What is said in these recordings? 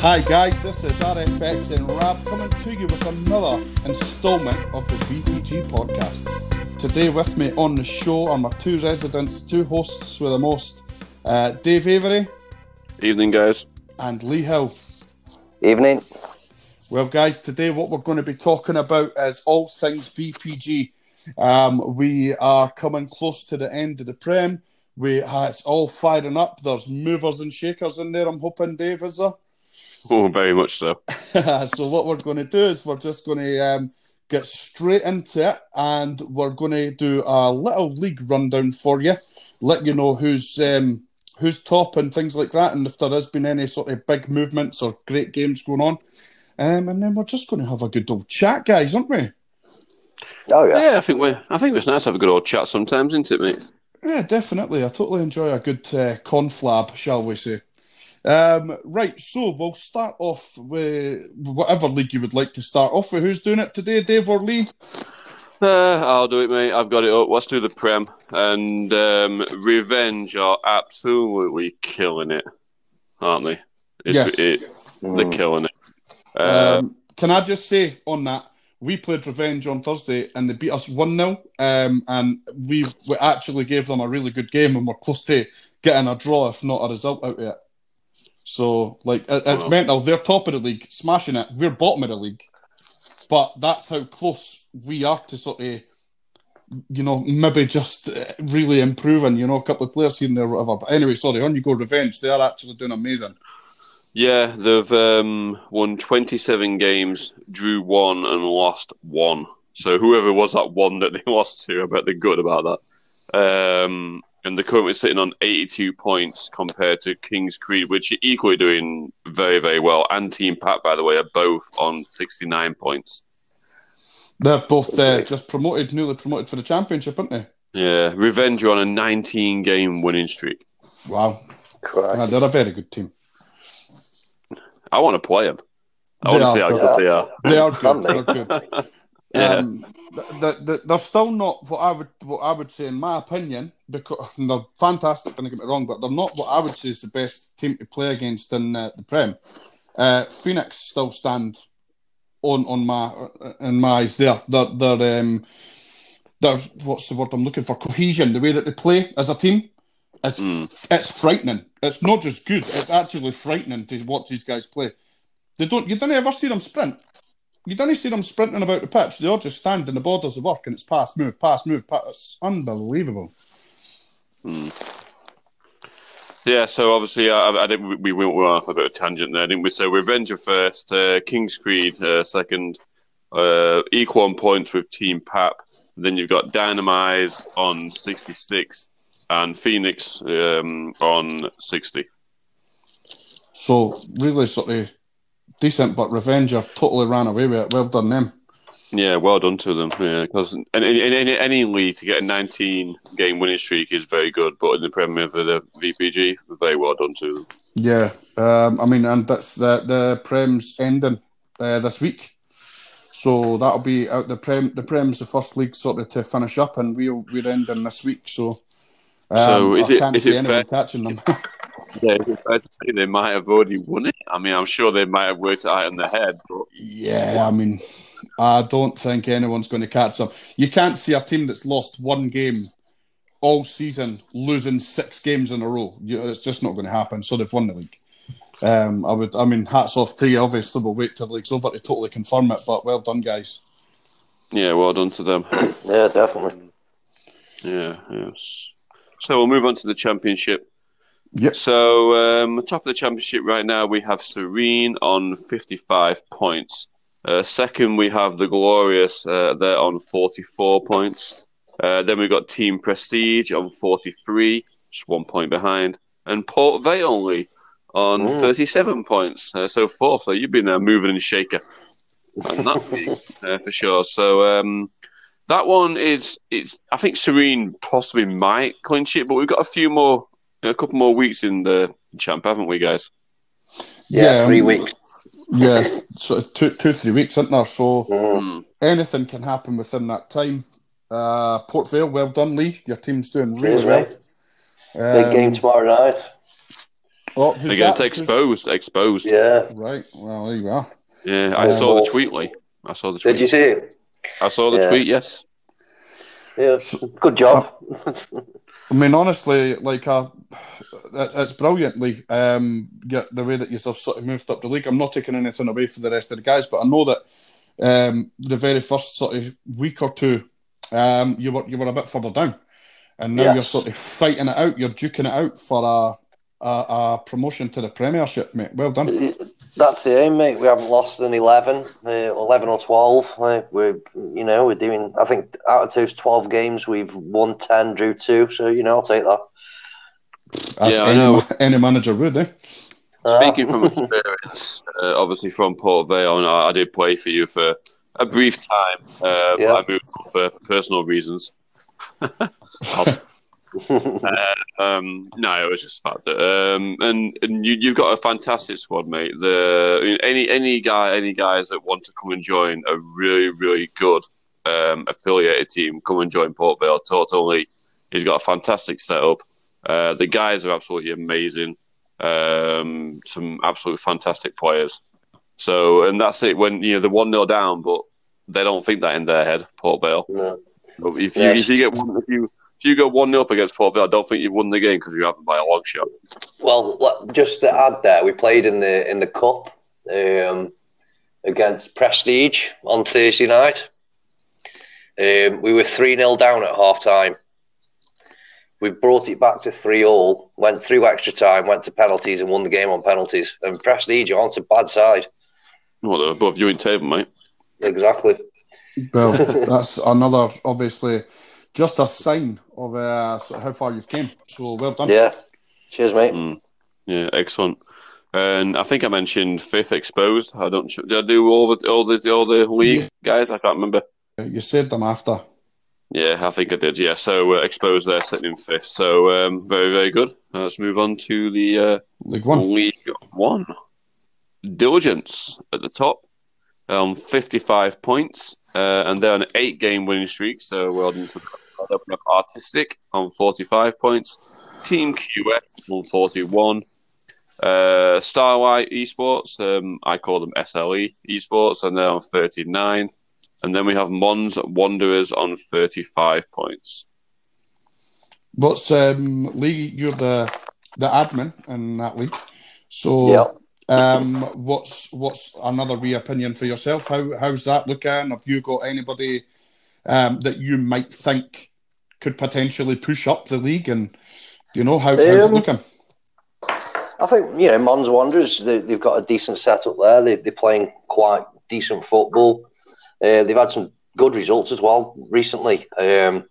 Hi guys, this is RFX and Rab coming to you with another instalment of the VPG podcast. Today with me on the show are my two residents, two hosts with the most, uh, Dave Avery Evening, guys. and Lee Hill. Evening. Well, guys, today what we're going to be talking about is all things VPG. Um, we are coming close to the end of the Prem. We uh, it's all firing up. There's movers and shakers in there. I'm hoping, Dave, is there? Oh, very much so. so what we're going to do is we're just going to um, get straight into it, and we're going to do a little league rundown for you, let you know who's um, who's top and things like that, and if there has been any sort of big movements or great games going on. Um, and then we're just going to have a good old chat, guys, aren't we? Oh yeah. Yeah, I think we. I think it's nice to have a good old chat sometimes, isn't it, mate? Yeah, definitely. I totally enjoy a good uh, conflab, shall we say. Um, right, so we'll start off with whatever league you would like to start off with. Who's doing it today, Dave or Lee? Uh, I'll do it, mate. I've got it up. Let's do the Prem. And um, Revenge are absolutely killing it, aren't they? It's, Yes. It, they're Mm. killing it. Uh, Um, can I just say on that, we played Revenge on Thursday and they beat us 1 0. Um, and we, we actually gave them a really good game and we're close to getting a draw, if not a result out of it. So, like, it's mental. They're top of the league, smashing it. We're bottom of the league. But that's how close we are to sort of, you know, maybe just uh, really improving, you know, a couple of players here and there, whatever. But anyway, sorry, on you go, Revenge. They are actually doing amazing. yeah, they've um, won 27 games, drew one, and lost one. So whoever was that one that they lost to, I bet they're good about that. Um, and they're currently sitting on 82 points compared to King's Creed, which are equally doing very, very well. And Team Pat, by the way, are both on 69 points. They're both uh, just promoted, newly promoted for the championship, aren't they? Yeah, Revenge are on a 19 game winning streak. Wow. Correct. Uh, they're a very good team. I want to play them. I They want to see how good they are. They are good. They're good. Yeah. Um, th- th- th- they're still not what I would what I would say, in my opinion, because they're fantastic. Don't get me wrong, but they're not what I would say is the best team to play against in uh, the Prem. Uh, Phoenix still stand on on my in my eyes. There, they're they're um, they're what's the word I'm looking for? Cohesion. The way that they play as a team, is Mm. it's frightening. It's not just good. It's actually frightening to watch these guys play. They don't. You don't ever see them sprint. You don't see them sprinting about the pitch. They all just stand in the borders of work and it's pass, move, pass, move, pass. It's unbelievable. Hmm. Yeah, so obviously, I, I think we, we went off a bit of a tangent there, didn't we? So Revenge are first, uh, King's Creed uh, second, uh, equal on points with Team Pap. Then you've got Dynamize on 66 and Phoenix um, on 60. So really sort of decent, but Revenge have totally ran away with it. Well done them. Yeah, well done to them. Yeah, because in, in, in any, any league to get a 19 game winning streak is very good, but in the Premier for the VPG, very well done to them. Yeah, um, I mean, and that's the the Prem's ending uh, this week, so that'll be out. The Prem, the Prem's the first league sort of to finish up, and we'll we're ending this week. So, um, So is I it- can't is see it anyone fair- catching them. Yeah, it's fair to say they might have already won it. I mean, I'm sure they might have worked it out in their head, but Yeah, I mean, I don't think anyone's going to catch them. You can't see a team that's lost one game all season losing six games in a row. You, it's just not going to happen. So they've won the league. Um, I would, I mean, hats off to you. Obviously, we'll wait till the league's over to totally confirm it. But well done, guys. yeah, well done to them. Yeah, definitely. Yeah, yes. So we'll move on to the championship. Yep. So um, top of the championship right now we have Serene on 55 points. Uh, second we have the Glorious. Uh, they're on 44 points. Uh, then we've got Team Prestige on 43, just one point behind, and Port Vale Lee on Mm. 37 points. Uh, so fourth, so you've been uh, moving and shaker And that uh, for sure. So um, that one is it's. I think Serene possibly might clinch it, but we've got a few more, a couple more weeks in the champ, haven't we, guys? Yeah, Yeah, three um, weeks. Yes, so two, two, three weeks, isn't there? So Mm. Anything can happen within that time. Uh, Port Vale, well done, Lee. Your team's doing really Cheers, well. mate. Big Um, game tomorrow night. Oh, who's Against that? Who's- exposed, exposed. Yeah. Right. Well, there you are. Yeah, I Yeah. saw the tweet, Lee. I saw the tweet. Did you see it? I saw the Yeah. tweet. Yes. Yeah. Good job. I mean, honestly, like uh, it's brilliantly um, the way that you've sort of moved up the league. I'm not taking anything away from the rest of the guys, but I know that um, the very first sort of week or two, um, you were you were a bit further down, and now Yeah. you're sort of fighting it out. You're duking it out for a a, a promotion to the Premiership, mate. Well done. That's the aim, mate. We haven't lost an 11, uh, 11 or 12. Uh, we're, you know, we're doing, I think out of those 12 games, we've won 10, drew 2. So, you know, I'll take that. As Yeah, I any, know. any manager would, eh? Speaking from experience, uh, obviously from Port Vale, and I, I did play for you for a brief time. Uh, Yeah. but I moved on for personal reasons. Um, no, it was just fact. Um, and and you, you've got a fantastic squad, mate. The I mean, any any guy, any guys that want to come and join a really really good um, affiliated team, come and join Port Vale. Totally, he's got a fantastic setup. Uh, the guys are absolutely amazing. Um, some absolute fantastic players. So, and that's it. When you know they're one 0 down, but they don't think that in their head. Port Vale. No. But if you Yes. if you get one if you if you go one 0 up against Port Vale, I don't think you've won the game because you haven't by a long shot. Well, just to add there, we played in the in the cup um, against Prestige on Thursday night. Um, we were three 0 down at half time. We brought it back to three all, went through extra time, went to penalties, and won the game on penalties. And Prestige aren't a bad side. Well, they're above you in table, mate. Exactly. Well, that's another, obviously, just a sign of uh, how far you've came. So well done. Yeah. Cheers, mate. Mm. Yeah, excellent. And I think I mentioned fifth exposed. I don't. Did I do all the all the all the league guys? I can't remember. You said them after. Yeah, I think I did. Yeah, so uh, exposed there, sitting in fifth. So um, very very good. Uh, let's move on to the uh, League One. League One. Diligence at the top, um, 55 points, uh, and they're on an eight game winning streak. So well done to them. We have Artistic on 45 points, Team QX on 41, uh, Starlight Esports, um, I call them SLE Esports, and they're on 39. And then we have Mons Wanderers on 35 points. But um, Lee? You're the the admin in that league. So Yeah. um, what's what's another wee opinion for yourself? How how's that looking? Have you got anybody um, that you might think could potentially push up the league? And you know how, how's it Um, looking? I think you know Mons Wanderers. They, they've got a decent setup there. They, they're playing quite decent football. Uh, they've had some good results as well recently. Um,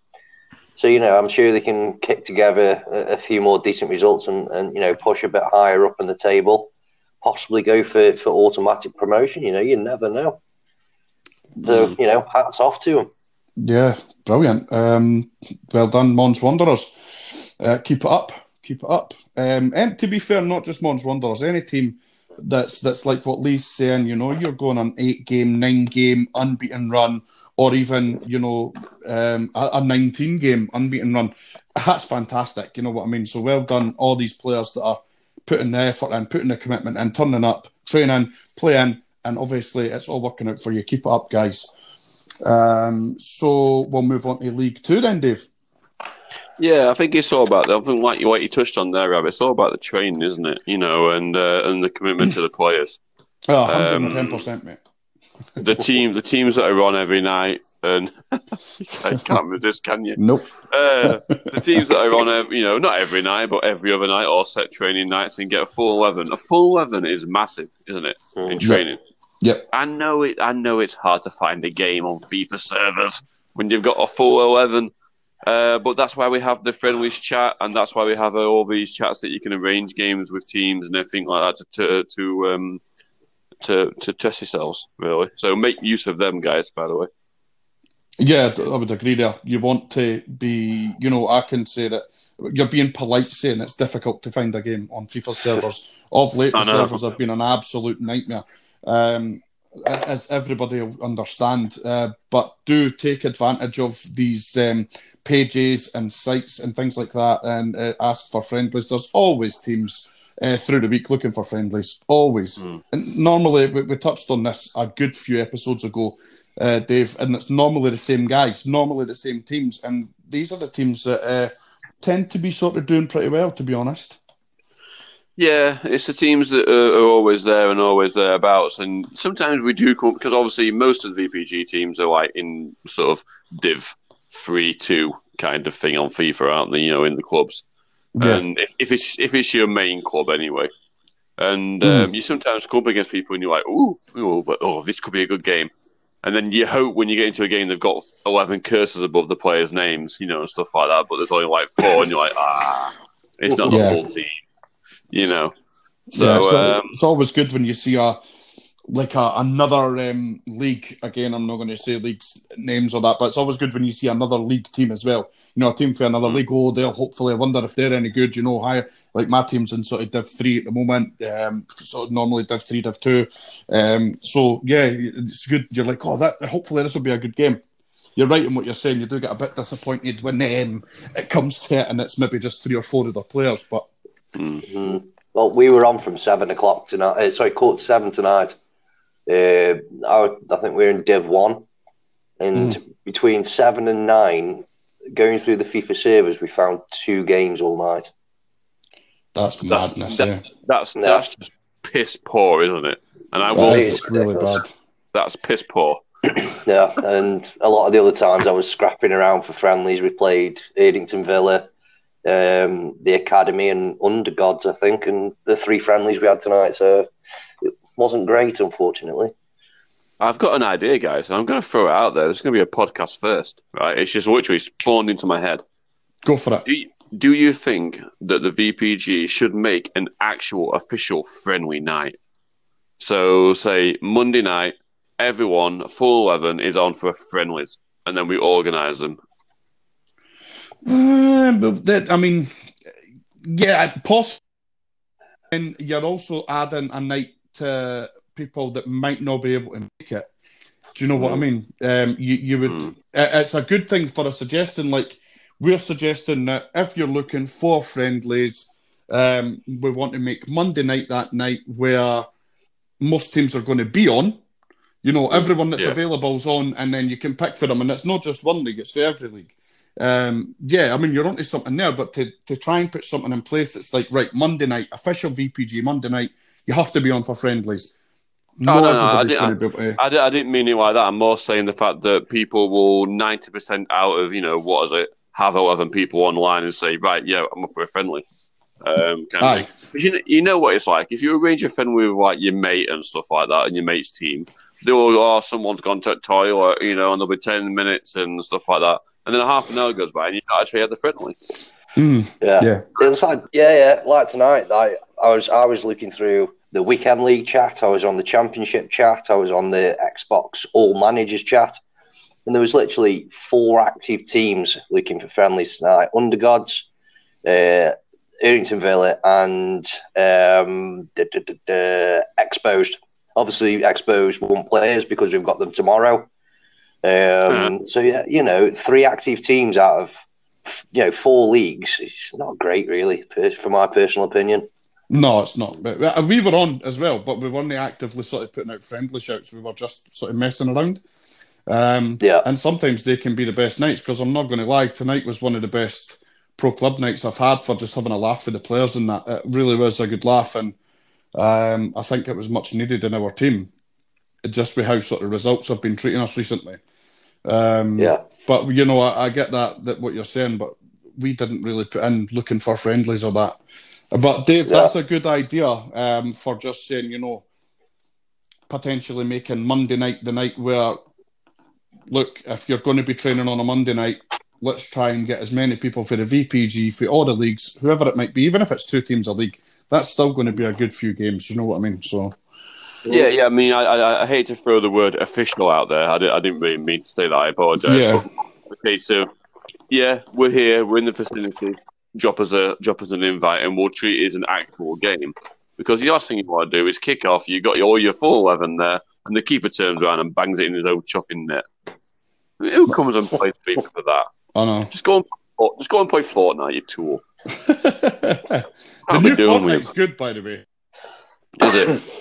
so you know, I'm sure they can kick together a, a few more decent results and, and you know push a bit higher up in the table. Possibly go for, for automatic promotion. You know, you never know. So you know, hats off to them. Yeah, brilliant. Um, well done, Mons Wanderers. Uh, keep it up. Keep it up. Um, and to be fair, not just Mons Wanderers, any team that's that's like what Lee's saying, you know, you're going on eight game, nine game unbeaten run, or even, you know, um, a, a 19 game unbeaten run. That's fantastic. You know what I mean? So well done, all these players that are putting the effort and putting the commitment and turning up, training, playing, and obviously it's all working out for you. Keep it up, guys. Um, so we'll move on to League Two then, Dave. Yeah, I think it's all about. the. I think like what you touched on there, Rob. It's all about the training, isn't it? You know, and uh, and the commitment to the players. Oh, 110%, mate. The team, the teams that are on every night, and I can't resist, can you? Nope. Uh, the teams that are on, every, you know, not every night, but every other night, or set training nights, and get a full eleven. A full eleven is massive, isn't it? In Mm. training. Yep. I know it. I know it's hard to find a game on FIFA servers when you've got a full eleven. Uh, but that's why we have the friendlies chat, and that's why we have uh, all these chats that you can arrange games with teams and everything like that to to to um, to, to test yourselves, really. So make use of them, guys. By the way. Yeah, I would agree there. You want to be, you know, I can say that you're being polite saying it's difficult to find a game on FIFA servers. Of late, the servers have been an absolute nightmare, um, as everybody will understand. Uh, but do take advantage of these um, pages and sites and things like that and uh, ask for friendlies. There's always teams uh, through the week looking for friendlies. Always. Mm. And normally, we, we, touched on this a good few episodes ago, uh, Dave, and it's normally the same guys, normally the same teams. And these are the teams that uh, tend to be sort of doing pretty well, to be honest. Yeah, it's the teams that are, are always there and always thereabouts, and sometimes we do come because obviously most of the VPG teams are like in sort of Div three two kind of thing on FIFA, aren't they? You know, in the clubs, yeah. and if, if, it's if it's your main club anyway, and mm. um, you sometimes come up against people and you're like, ooh, ooh, but, oh, this could be a good game, and then you hope when you get into a game they've got eleven curses above the players' names, you know, and stuff like that, but there's only like four, and you're like, ah, it's not the yeah. full team you know. So yeah, it's, um, it's, always good when you see a like a, another um, league. Again, I'm not going to say leagues names or that, but it's always good when you see another league team as well. You know, a team for another mm. league. Oh, they'll hopefully. I wonder if they're any good. You know, higher like my team's in sort of Div three at the moment. Um, sort of normally Div three, Div two. Um, so yeah, it's good. You're like, oh, that. Hopefully, this will be a good game you're right in what you're saying. You do get a bit disappointed when um, it comes to it, and it's maybe just three or four of other players. But Mm-hmm. Well, we were on from seven o'clock tonight. Uh, sorry, quarter seven tonight. Uh, I, I, think we are in Div One, and mm. between seven and nine, going through the FIFA servers, we found two games all night. That's madness. That's, yeah. that's, that's just piss poor, isn't it? And I was really bad. That's piss poor. yeah, and a lot of the other times I was scrapping around for friendlies. We played Erdington Villa, um, the academy and Undergods, I think, and the three friendlies we had tonight. So it wasn't great, unfortunately. I've got an idea, guys, and I'm going to throw it out there. This is going to be a podcast first, right? It's just literally spawned into my head. Go for it. Do you, do you think that the VPG should make an actual official friendly night? So, say Monday night, everyone, full 11, is on for a friendlies, and then we organise them uh, that, I mean, yeah, possibly. And you're also adding a night to people that might not be able to make it. Do you know mm. what I mm. mean? Um, you you would. Mm. It's a good thing for a suggestion. Like we're suggesting that if you're looking for friendlies, um, we want to make Monday night that night where most teams are going to be on. You know, everyone that's yeah. available is on, and then you can pick for them. And it's not just one league; it's for every league um, yeah, I mean, you're onto something there, but to, to try and put something in place that's like, right, Monday night, official VPG, Monday night, you have to be on for friendlies. No, no, no, I, didn't, to... I, I, didn't mean it like that. I'm more saying the fact that people will 90% out of, you know, what is it, have 11 people online and say, right, yeah, I'm up for a friendly. Um, kind of But you know, you know what it's like. If you arrange a friendly with like your mate and stuff like that and your mate's team, they will, oh, someone's gone to the toilet, you know, and there'll be 10 minutes and stuff like that. And then a half an hour goes by and you actually have the friendly. Mm, yeah. yeah. It's like, yeah, yeah. Like tonight, I, I was I was looking through the weekend league chat. I was on the championship chat. I was on the Xbox all managers chat. And there was literally four active teams looking for friendlies tonight. Undergods, uh, Erdington Villa, and um, Exposed obviously exposed one players because we've got them tomorrow. Um, mm. So yeah, you know, three active teams out of you know four leagues. It's not great, really, for my personal opinion. No, it's not. But we were on as well, but we weren't actively sort of putting out friendly shouts. We were just sort of messing around. Um, yeah. And sometimes they can be the best nights because I'm not going to lie. Tonight was one of the best pro club nights I've had for just having a laugh with the players, and that it really was a good laugh. And um, I think it was much needed in our team, just with how sort of results have been treating us recently. Um, yeah. But you know, I, I, get that that what you're saying, but we didn't really put in looking for friendlies or that. But Dave, yeah. that's a good idea um, for just saying, you know, potentially making Monday night the night where, look, if you're going to be training on a Monday night, let's try and get as many people for the VPG, for all the leagues, whoever it might be, even if it's two teams a league, that's still going to be a good few games. You know what I mean? So. Yeah, yeah. I mean, I, I, I hate to throw the word official out there. I, did, I didn't really mean to say that. I apologise. Yeah. Okay, so yeah, we're here. We're in the facility. Drop us a drop us an invite, and we'll treat it as an actual game. Because the last thing you want to do is kick off. You got all your full eleven there, and the keeper turns around and bangs it in his own chuffing net. who comes and plays FIFA for that? I know. Just go and just go and play Fortnite, you tool. The I'll new be doing Fortnite's good, by the way. Is it?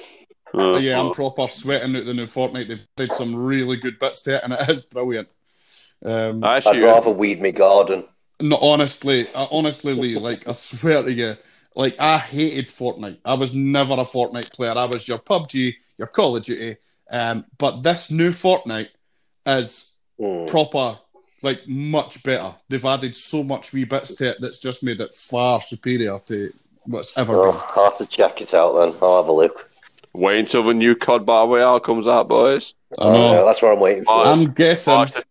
But yeah, I'm oh. proper sweating out the new Fortnite. They've did some really good bits to it, and it is brilliant. Um, I I'd actually, rather weed my garden. no, honestly, uh, honestly, Lee, like I swear to you, like I hated Fortnite. I was never a Fortnite player. I was your PUBG, your Call of Duty. Um, but this new Fortnite is Hmm. proper, like much better. They've added so much wee bits to it that's just made it far superior to what's ever Oh, been. I'll have to check it out then. I'll have a look. wait until the new COD Battle Royale comes out, boys. I know. Uh, that's what I'm waiting for. I'm guessing. March the,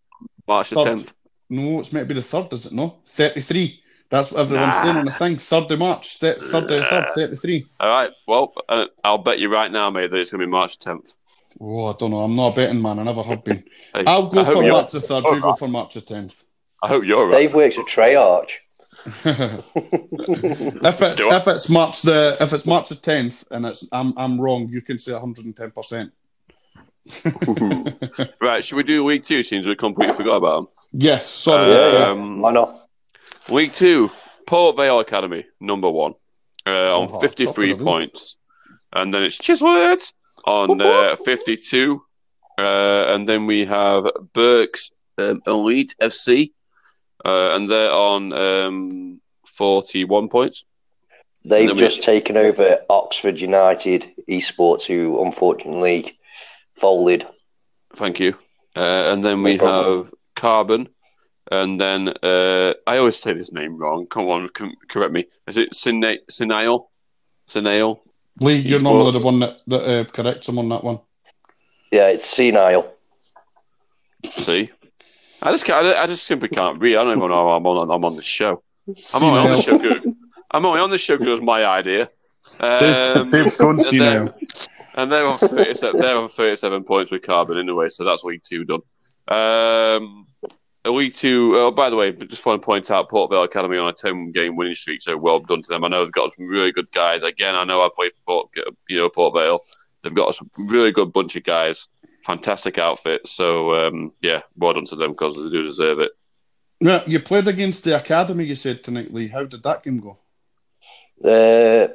March the 10th. No, it's meant to be the third, is it? No, thirty-three. That's what everyone's Nah. saying on the thing. Third of March, third, third of the third, thirty-three. All right. Well, uh, I'll bet you right now, mate, that it's going to be March 10th. Oh, I don't know. I'm not a betting man. I never have been. Hey, I'll go I for March the third. You go for March the tenth. I hope you're right. Dave works at Treyarch. if it's if it's March the if it's March the tenth and it's I'm I'm wrong, you can say 110. percent right. Should we do week Two? Seems we completely forgot about them. Yes, sorry. Yeah, yeah. Um, Why not? Week Two, Port Vale Academy, number one, uh, on Oh, 53 top of the points. And then it's Chiswood on uh, 52. Uh, and then we have Burke's um, Elite FC, uh, and they're on um, 41 points. They've then we- just taken over Oxford United Esports, who unfortunately folded. Thank you. Uh, and then we No have Carbon. And then uh, I always say this name wrong. Come on, com- correct me. Is it Sina- Sinail? Sinail? Lee, you're Esports. normally the one that, that uh, corrects him on that one. Yeah, it's senile. See, I just can't, I just simply can't read. I don't even know I'm on. I'm on the show. I'm only on the show. 'cause- I'm only on the show because it was my idea. Um, Dave's gone and see then- now. and they're on 37, they're on 37 points with Carbon anyway, so that's League Two done. Um, League Two. Oh, by the way, just want to point out Port Vale Academy on a 10 game winning streak, so well done to them. I know they've got some really good guys. Again, I know I play for Port, you know Port Vale. They've got a really good bunch of guys. Fantastic outfit. So um, yeah, well done to them because they do deserve it. Yeah, you played against the academy. You said tonight, Lee. How did that game go? Uh,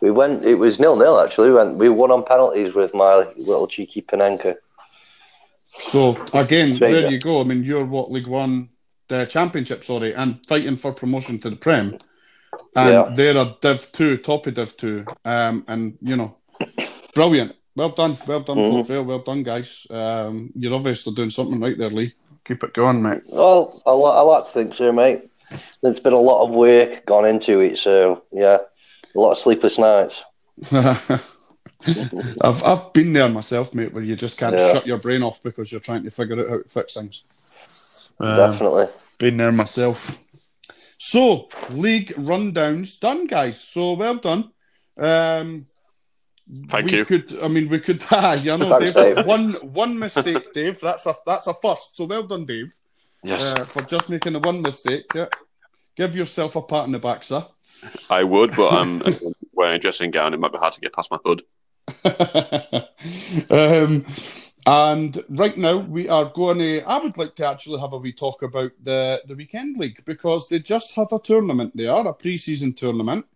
we went. It was nil nil actually. We went. We won on penalties with my little cheeky Panenka. So again, Straight there you go. I mean, you're what League One, the Championship, sorry, and fighting for promotion to the Prem, and Yeah. they're a Div Two, top of Div Two, um, and you know, brilliant. Well done, well done, Vale. Well done, guys. Um, you're obviously doing something right there, Lee. Keep it going, mate. Well, I, li- I like to think so, mate. There's been a lot of work gone into it, so yeah, a lot of sleepless nights. I've I've been there myself, mate, where you just can't Yeah. shut your brain off because you're trying to figure out how to fix things. Um, Definitely. been there myself. So, league rundowns done, guys. So well done. Um, Thank we you. Could, I mean, we could. Ah, you know, Thanks, Dave. Dave. One one mistake, Dave. That's a that's a first. So well done, Dave, Yes, uh, for just making the one mistake. Yeah. Give yourself a pat on the back, sir. I would, but I'm wearing a dressing gown. It might be hard to get past my hood. um, and right now we are going to. I would like to actually have a wee talk about the the weekend league because they just had a tournament. They are a pre-season tournament.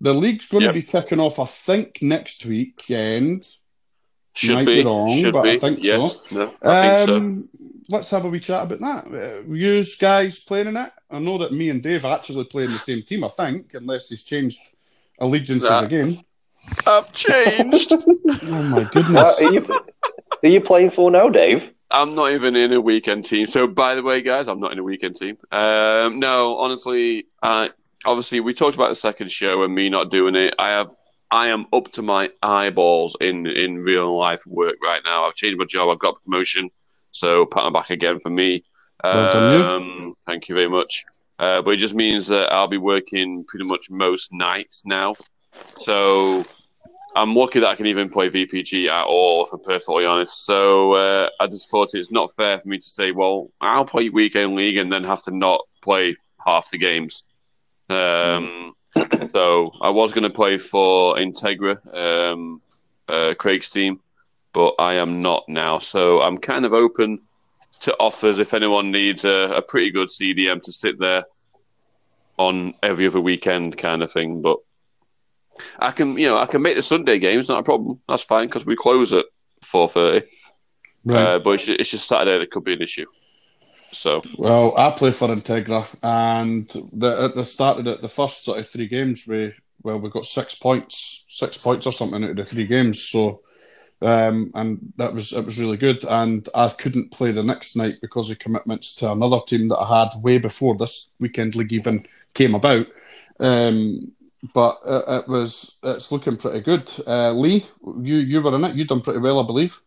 The league's going Yep. to be kicking off, I think, next weekend. Should Might be, be wrong, should but be. I think yes, no, I think so. Um, let's have a wee chat about that. Uh, you guys playing in it? I know that me and Dave actually play in the same team. I think, unless he's changed allegiances Nah. again. I've changed. Oh my Uh, goodness! are, you, are you playing for now, Dave? I'm not even in a weekend team. So, by the way, guys, I'm not in a weekend team. Um, no, honestly, uh, obviously, we talked about the second show and me not doing it. I have, I am up to my eyeballs in in real life work right now. I've changed my job. I've got a promotion. So, pat on back again for me. Well done, you. Um, thank you very much. Uh, but it just means that I'll be working pretty much most nights now. So I'm lucky that I can even play VPG at all, if I'm perfectly honest. So uh, I just thought it's not fair for me to say, well, I'll play weekend league and then have to not play half the games. Um, so I was going to play for Integra, um, uh, Craig's team, but I am not now. So I'm kind of open to offers if anyone needs a, a pretty good CDM to sit there on every other weekend kind of thing. But I can, you know, I can make the Sunday games, not a problem. That's fine because we close at four thirty. Right. Uh, but it's just, it's just Saturday that could be an issue. So Well, I play for Integra, and the, at the start of the, the first sort of three games, we well we got six points, six points or something out of the three games. So, um, and that was it was really good. And I couldn't play the next night because of commitments to another team that I had way before this weekend league even came about. Um, but it, it was it's looking pretty good. Uh, Lee, you you were in it. You done pretty well, I believe.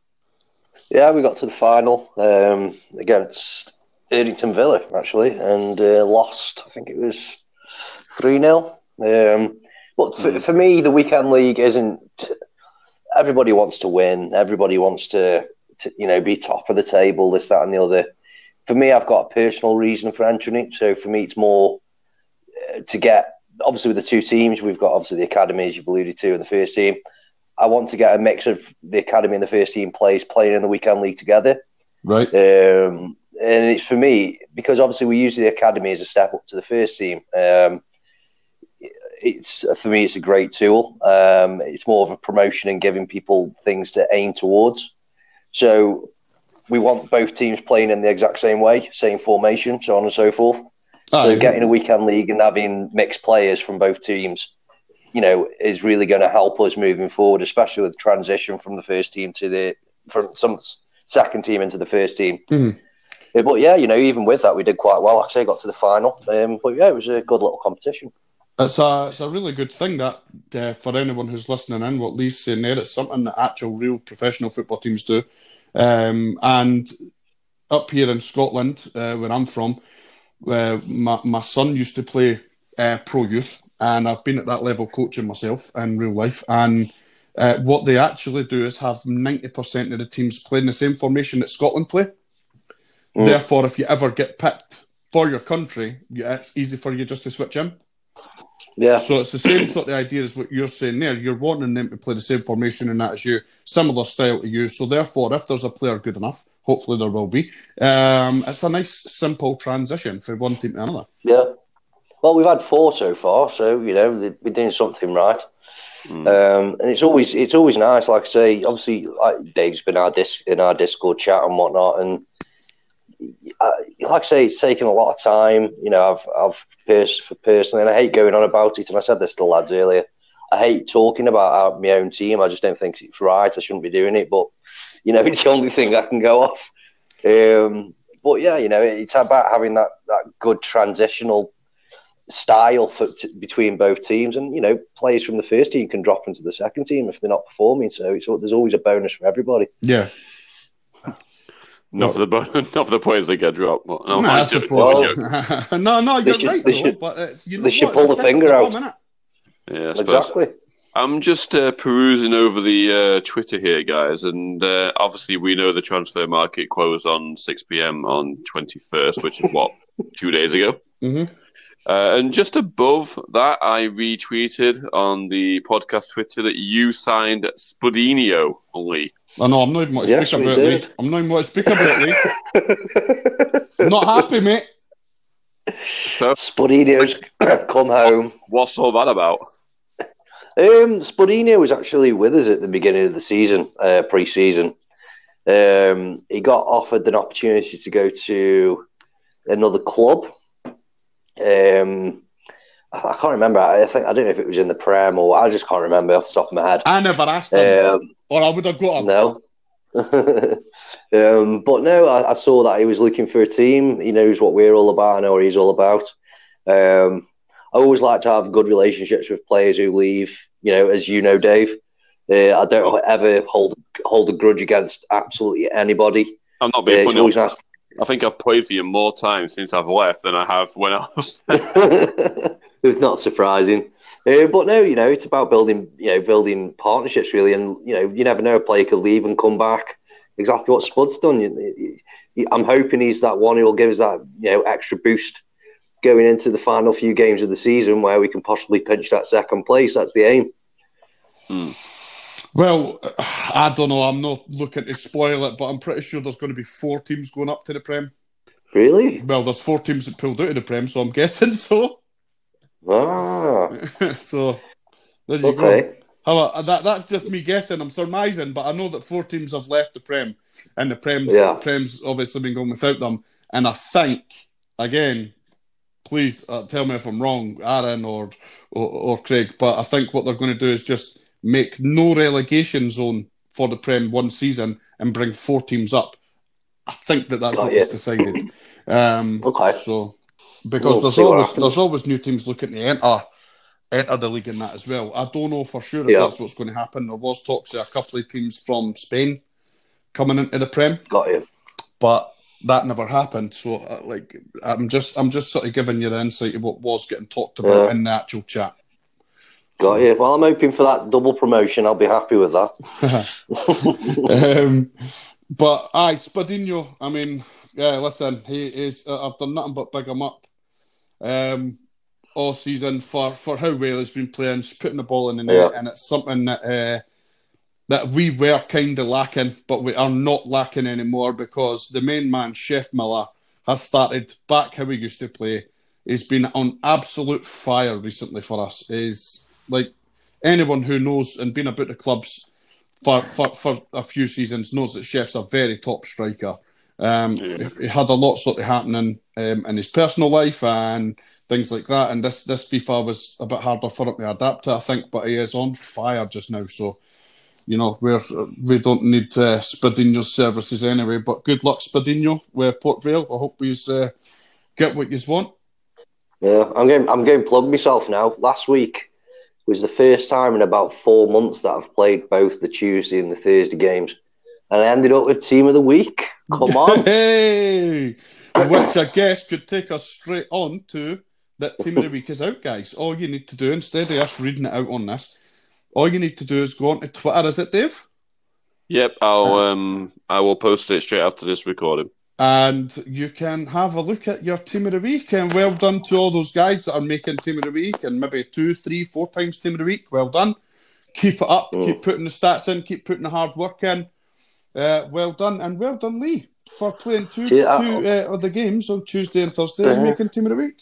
Yeah, we got to the final um, against Erdington Villa, actually, and uh, lost. I think it was 3 0. Um, but for, for me, the weekend league isn't. Everybody wants to win. Everybody wants to, to, you know, be top of the table, this, that, and the other. For me, I've got a personal reason for entering it. So for me, it's more uh, to get. Obviously, with the two teams, we've got obviously the academy, as you've alluded to, and the first team. I want to get a mix of the academy and the first team players playing in the weekend league together. Right. Um, and it's for me because obviously we use the academy as a step up to the first team. Um, it's for me, it's a great tool. Um, it's more of a promotion and giving people things to aim towards. So we want both teams playing in the exact same way, same formation, so on and so forth. Ah, so getting a weekend league and having mixed players from both teams, you know, is really going to help us moving forward, especially with transition from the first team to the from some second team into the first team. Mhm. But yeah, you know, even with that, we did quite well. Actually, got to the final. Um, but yeah, it was a good little competition. It's a it's a really good thing that uh, for anyone who's listening in, what Lee's saying there, it's something that actual real professional football teams do. Um, and up here in Scotland, uh, where I'm from, uh, my my son used to play uh, pro youth, and I've been at that level coaching myself in real life. And uh, what they actually do is have ninety percent of the teams playing the same formation that Scotland play. Mm. Therefore, if you ever get picked for your country, yeah, it's easy for you just to switch in. Yeah, So it's the same sort of idea as what you're saying there. You're wanting them to play the same formation and that as you, similar style to you. So therefore, if there's a player good enough, hopefully there will be, um, it's a nice simple transition for one team to another. yeah. Well, we've had four so far, so you know they- we're doing something right. Mm. Um, and it's always it's always nice. Like I say, obviously, like Dave's been our disc in our Discord chat and whatnot, and uh, like I say, it's taken a lot of time. You know, I've I've pers- for personally, and I hate going on about it. And I said this to the lads earlier. I hate talking about our, my own team. I just don't think it's right. I shouldn't be doing it, but you know, it's the only thing I can go off. Um, but yeah, you know, it's about having that that good transitional style for, t- between both teams, and you know, players from the first team can drop into the second team if they're not performing. So it's there's always a bonus for everybody. Yeah, not for the not for the players that get dropped. But, no, Nah, I'm I joking. suppose. Joking. no, no, They you're should- right. they though, should- but it's, you know they should pull it's the finger out. bomb. Yeah, I exactly. I'm just uh, perusing over the uh, Twitter here, guys, and uh, obviously we know the transfer market closed on 6 p.m. on 21st, which is what two days ago. Mhm. Uh, and just above that, I retweeted on the podcast Twitter that you signed Spudinho, Lee. I know. I'm not even want to Yes, speak about it, did. Lee. I'm not even want to speak about it, Lee. I'm not happy, mate. So, Spudinho's come home. what's all that about? Um, Spudinho was actually with us at the beginning of the season, uh, pre-season. Um, he got offered an opportunity to go to another club. Um, I, I can't remember. I think I don't know if it was in the Prem or I just can't remember off the top of my head. I never asked him, Um, or I would have got him. no. um, but no, I, I saw that he was looking for a team. He knows what we're all about. I know what he's all about. Um, I always like to have good relationships with players who leave. You know, as you know, Dave. Uh, I don't ever hold hold a grudge against absolutely anybody. I'm not Uh, being it's funny. always nice. I think I've played for you more times since I've left than I have when I was. it's not surprising. Uh, but no, you know, it's about building, you know, building partnerships really, and you know, you never know, a player could leave and come back. Exactly what Spud's done. You- you- I'm hoping he's that one who will give us that, you know, extra boost going into the final few games of the season where we can possibly pinch that second place. That's the aim. Well, I don't know. I'm not looking to spoil it, but I'm pretty sure there's going to be four teams going up to the Prem. Really? Well, there's four teams that pulled out of the Prem, so I'm guessing so. Ah, so there you okay. go. However, that that's just me guessing. I'm surmising, but I know that four teams have left the Prem, and the Prem's Yeah. Prem's obviously been going without them. And I think again, please uh, tell me if I'm wrong, Aaron or, or or Craig, but I think what they're going to do is just make no relegation zone for the Prem one season and bring four teams up. I think that that's Got what you. was decided. Um, Okay. So because We'll there's always there's always new teams looking to enter enter the league in that as well. I don't know for sure if Yeah. that's what's going to happen. There was talks of a couple of teams from Spain coming into the Prem, Got you. but that never happened. So, uh, like, I'm just I'm just sort of giving you the insight of what was getting talked about Yeah. in the actual chat. Got you. Well, I'm hoping for that double promotion. I'll be happy with that. um, but aye, Spudinho. I mean, yeah. Listen, he is. Uh, I've done nothing but big him up um, all season for for how well he's been playing, just putting the ball in the net, Yeah. and it's something that uh, that we were kind of lacking, but we are not lacking anymore because the main man, Chef Miller, has started back how he used to play. He's been on absolute fire recently for us. Is like anyone who knows and been about the clubs for, for, for a few seasons knows that Chef's a very top striker. Um, Yeah. he, he had a lot sort of happening um, in his personal life and things like that. And this this FIFA was a bit harder for him to adapt to, I think. But he is on fire just now. So you know we're we don't need uh, Spudinho's services anyway. But good luck, Spadino, with Port Vale. I hope you uh, get what you want. Yeah, I'm going. I'm going to plug myself now. Last week was the first time in about four months that I've played both the Tuesday and the Thursday games, and I ended up with team of the week. Come on, Hey, which I guess could take us straight on to that team of the week is out, guys. All you need to do instead of us reading it out on this, all you need to do is go on to Twitter. Is it Dave? Yep, I'll um I will post it straight after this recording. and you can have a look at your team of the week. And well done to all those guys that are making team of the week and maybe two, three, four times team of the week. Well done. Keep it up. Mm. Keep putting the stats in. Keep putting the hard work in. Uh, well done, and well done, Lee, for playing two, Yeah. two uh, of the games on Tuesday and Thursday Uh-huh. making team of the week.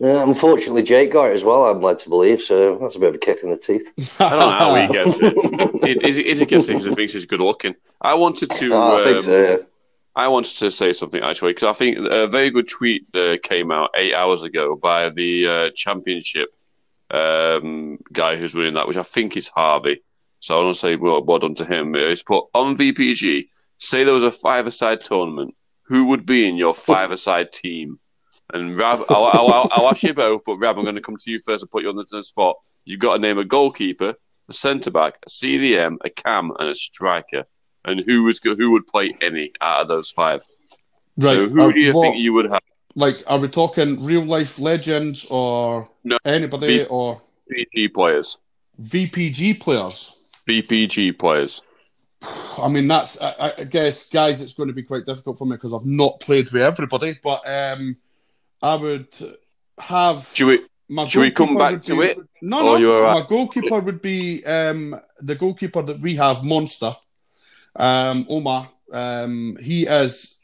Yeah, unfortunately, Jake got it as well. I'm led to believe, so that's a bit of a kick in the teeth. I don't know how he gets it. It- Is is he gets it because he thinks he's good looking? I wanted to. Oh, I um, so. Yeah. I wanted to say something actually because I think a very good tweet uh, came out eight hours ago by the uh, championship um, guy who's running that, which I think is Harvey. So I want to say well, well done to him. It's put on VPG. Say there was a five-a-side tournament. Who would be in your five-a-side team? And Rav, I'll, I'll, I'll, I'll ask you both, but Rav, I'm going to come to you first and put you on the spot. You've got to name a goalkeeper, a centre back, a CDM, a cam, and a striker. And who was who would play any out of those five? Right. So who uh, do you what- think you would have? Like, are we talking real life legends or No. anybody V- or VPG players. VPG players? VPG players. I mean, that's I, I guess, guys. It's going to be quite difficult for me because I've not played with everybody. But um, I would have Should we? my. should we come back to be- it? No, no. all right? My goalkeeper would be um, the goalkeeper that we have, Monster. Um, Omar. Um, he is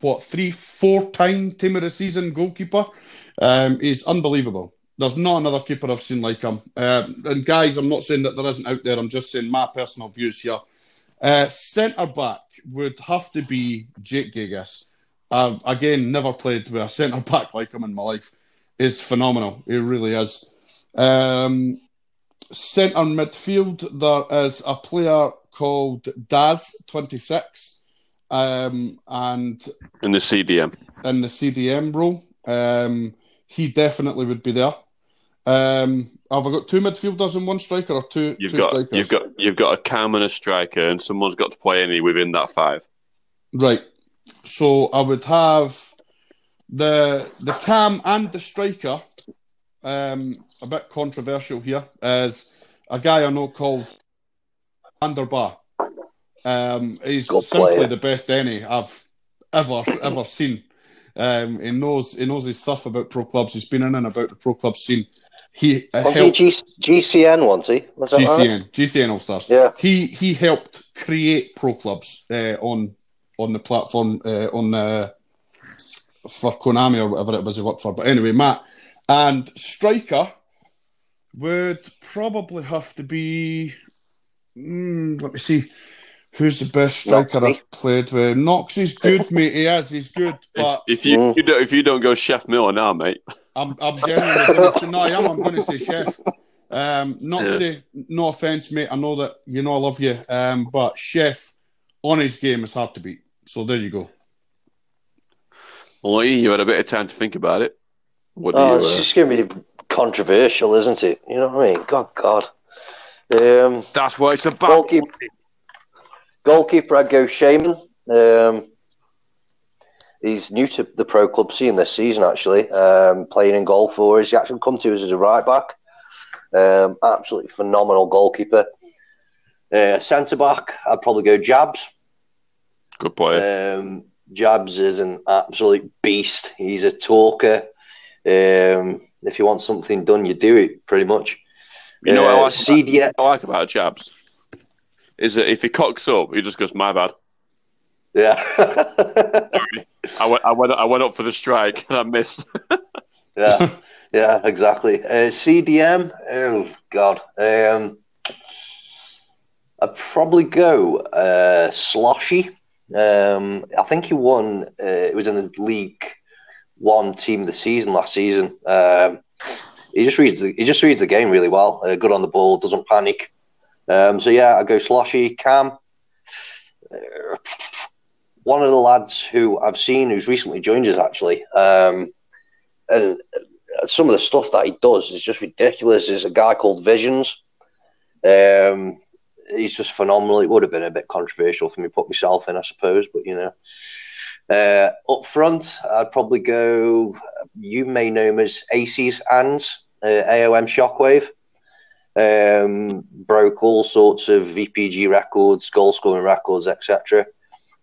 what three, four time team of the season goalkeeper. Um, he's unbelievable. There's not another keeper I've seen like him. Um, and guys, I'm not saying that there isn't out there. I'm just saying my personal views here. Uh, centre back would have to be Jake Gigas. Uh, again, never played with a centre back like him in my life. Is phenomenal. He really is. Um, centre midfield, there is a player called Daz26, um, and In the CDM. in the CDM role, um, he definitely would be there. Um, have I got two midfielders and one striker, or two, You've two got strikers? you've got you've got a cam and a striker, and someone's got to play any within that five. Right. So I would have the the cam and the striker. Um, a bit controversial here is a guy I know called Anderbar. Um, he's Good simply player. the best any I've ever ever seen. Um, he knows he knows his stuff about pro clubs. He's been in and about the pro club scene. He uh, Was he helped G- GCN, wasn't he? Was that right? GCN, GCN All Stars. Yeah. He he helped create pro clubs uh, on on the platform uh, on uh, for Konami or whatever it was he worked for. But anyway, Matt, And striker would probably have to be. Mm, let me see. Who's the best striker Noxie. I've played with? Knox is good, mate. He is. He's good. But if, if you, Mm. you don't, if you don't go Chef Miller now, mate, I'm, I'm genuinely going to say, no, I am. I'm going to say Chef. Um, to. no offense, mate. I know that you know I love you. Um, but Chef on his game is hard to beat. So there you go. well, you had a bit of time to think about it. What do Oh, you? it's Uh, just going to be controversial, isn't it? You know what I mean? God, God. Um, that's what it's about. goalkeeper, goalkeeper, I'd go Shaman. Um, he's new to the pro club scene this season, actually, um, playing in goal for us. He actually come to us as a right back. Um, absolutely phenomenal goalkeeper. Uh, Centre back, I'd probably go Jabs. Good player. Um, Jabs is an absolute beast. He's a talker. Um, if you want something done, you do it pretty much. you know what I Uh, like, CDM, about, I like about Jabs is that if he cocks up, he just goes, "My bad." yeah, I went, I went, I went up for the strike and I missed. yeah, yeah, exactly. Uh, CDM, oh god, um, I'd probably go uh, Sloshy. Um, I think he won. Uh, it was in the League One Team of the Season last season. Um, he just reads. The, he just reads the game really well. Uh, good on the ball, doesn't panic. Um, so yeah, I go Sloshy. Cam. Uh, one of the lads who I've seen who's recently joined us actually, um, and some of the stuff that he does is just ridiculous. Is a guy called Visions. Um, he's just phenomenal. It would have been a bit controversial for me to put myself in, I suppose, but you know. Uh, up front, I'd probably go. You may know him as Aces Ands, uh, AOM Shockwave. Um, broke all sorts of VPG records, goal scoring records, etc.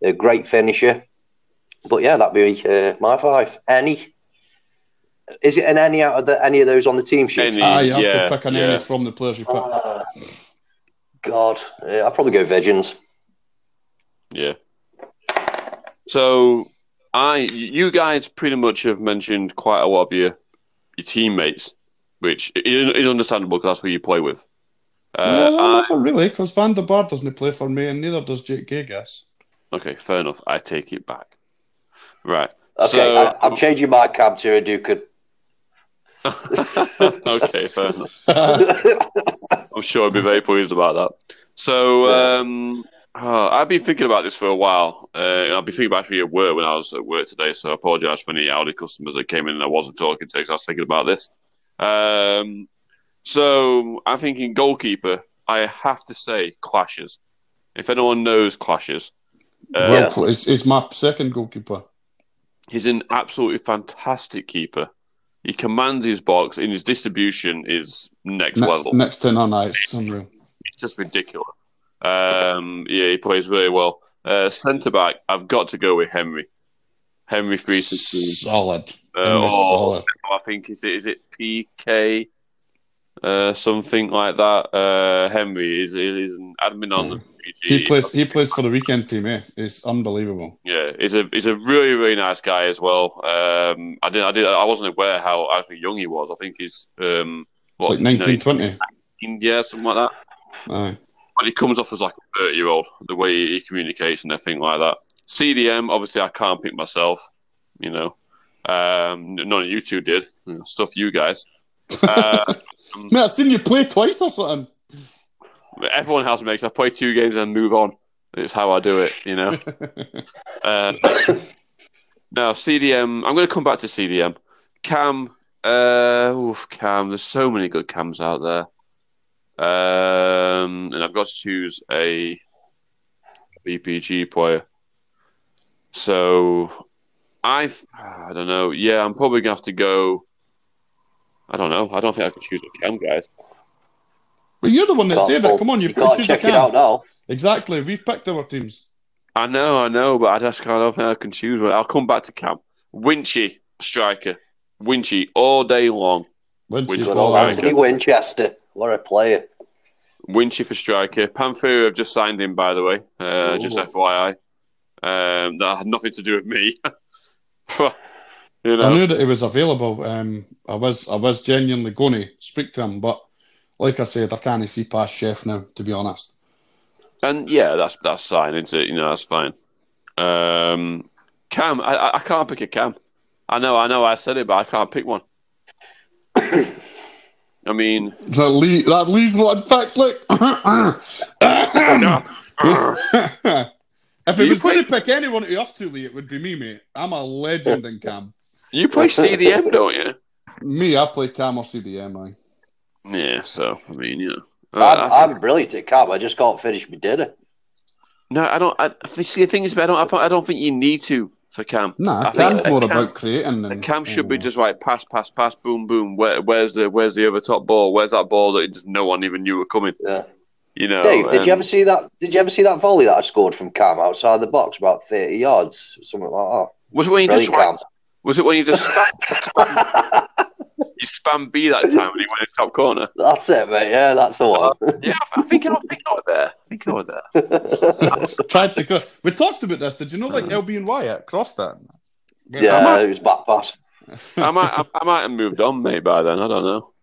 A great finisher. But yeah, that'd be uh, my five. Any? Is it an any out of the, any of those on the team sheet? Any. Ah, you have yeah, to pick an yeah. any from the players you pick. Uh, God, uh, I'll probably go Visions. Yeah. So I, you guys, pretty much have mentioned quite a lot of your your teammates, which is, is understandable because that's who you play with. Uh, no, I- not really, because Van der Bar doesn't play for me, and neither does Jake Gagas. Okay, fair enough. I take it back. Right. Okay, So, I, I'm changing my cab to a Duke. okay, fair enough. I'm sure I'd be very pleased about that. So, um, oh, I've been thinking about this for a while. Uh, I've been thinking about it at work when I was at work today, so I apologise for any Audi customers that came in and I wasn't talking to because I was thinking about this. Um, so, I'm thinking goalkeeper, I have to say clashes. If anyone knows clashes, uh, well, it's, it's my second goalkeeper. He's an absolutely fantastic keeper. He commands his box, and his distribution is next, Next, level. next to none, it's unreal. It's just ridiculous. Um, yeah, he plays really well. Uh, Centre back, I've got to go with Henry. Henry three sixteen. Solid. Uh, oh, solid. I think is it is it PK, uh, something like that. Uh, Henry is is an admin on the He plays. He plays for the weekend team. Eh, it's unbelievable. Yeah, he's a he's a really really nice guy as well. Um, I did I did I wasn't aware how actually young he was. I think he's um what like 19, 20. 19, yeah something like that. Aye. But he comes off as like a thirty year old the way he communicates and everything like that. CDM obviously I can't pick myself. You know, um, none of you two did. Stuff you guys. Uh, Mate, I've seen you play twice or something. Everyone has makes. I play two games and move on. It's how I do it. You know. Uh, now CDM. I'm going to come back to CDM. Cam. Uh, oof, Cam. There's so many good cams out there. Um, and I've got to choose a BPG player. So I've. I don't know. Yeah, I'm probably gonna have to go. I don't know. I don't think I can choose a cam, guys. Well, you're the one that Can't said that. Come on, you you can't choose a check it cam. out now. Exactly. We've picked our teams. I know, I know, but I just kind of think I can choose one. I'll come back to camp. Winchy, striker. Winchy all day long. Winch Winch is is Good old Well, Anthony Winchester. What a player. Winchy for striker. Panfero have just signed him, by the way. Uh, just FYI. Um, that had nothing to do with me. You I knew that he was available. Um, I was I was genuinely going to speak to him, but like I said, I can't see past Chef now. To be honest, and yeah, that's that's fine, isn't it? You know, that's fine. Um, Cam, I, I- can't pick a Cam. I know, I know, I said it, but I can't pick one. I mean, that Lee that Lee's one fact. Look, if it was going to pick anyone of us two, Lee, it would be me, mate. I'm a legend in Cam. you play CDM, don't you? Me, I play Cam or CDM. I. Yeah, so I mean, you know, I'm, Uh, I- I'm brilliant at cab. I just can't finish my dinner. no, I don't. I, see, the thing is, I don't. I don't think you need to for Cam. No, I think Cam's a more Cam- about creating A than cam should be just like pass, pass, pass, boom, boom. Where, where's the where's the over top ball? Where's that ball that just no one even knew were coming? Yeah. You know. Dave, did you ever see that? Did you ever see that volley that I scored from Cam outside the box, about thirty yards, something like that? Was it when you just Brilliant, like, was it when you just spam, that? You spam B that time when he went in top corner? that's it, mate. Yeah, that's the one. Yeah, I think I think I was there. I think I was there. Tried to go. We talked about this. Did you know like LB and Wyatt crossed that? yeah, it was back pass. I might I, I might have moved on, mate. By then, I don't know.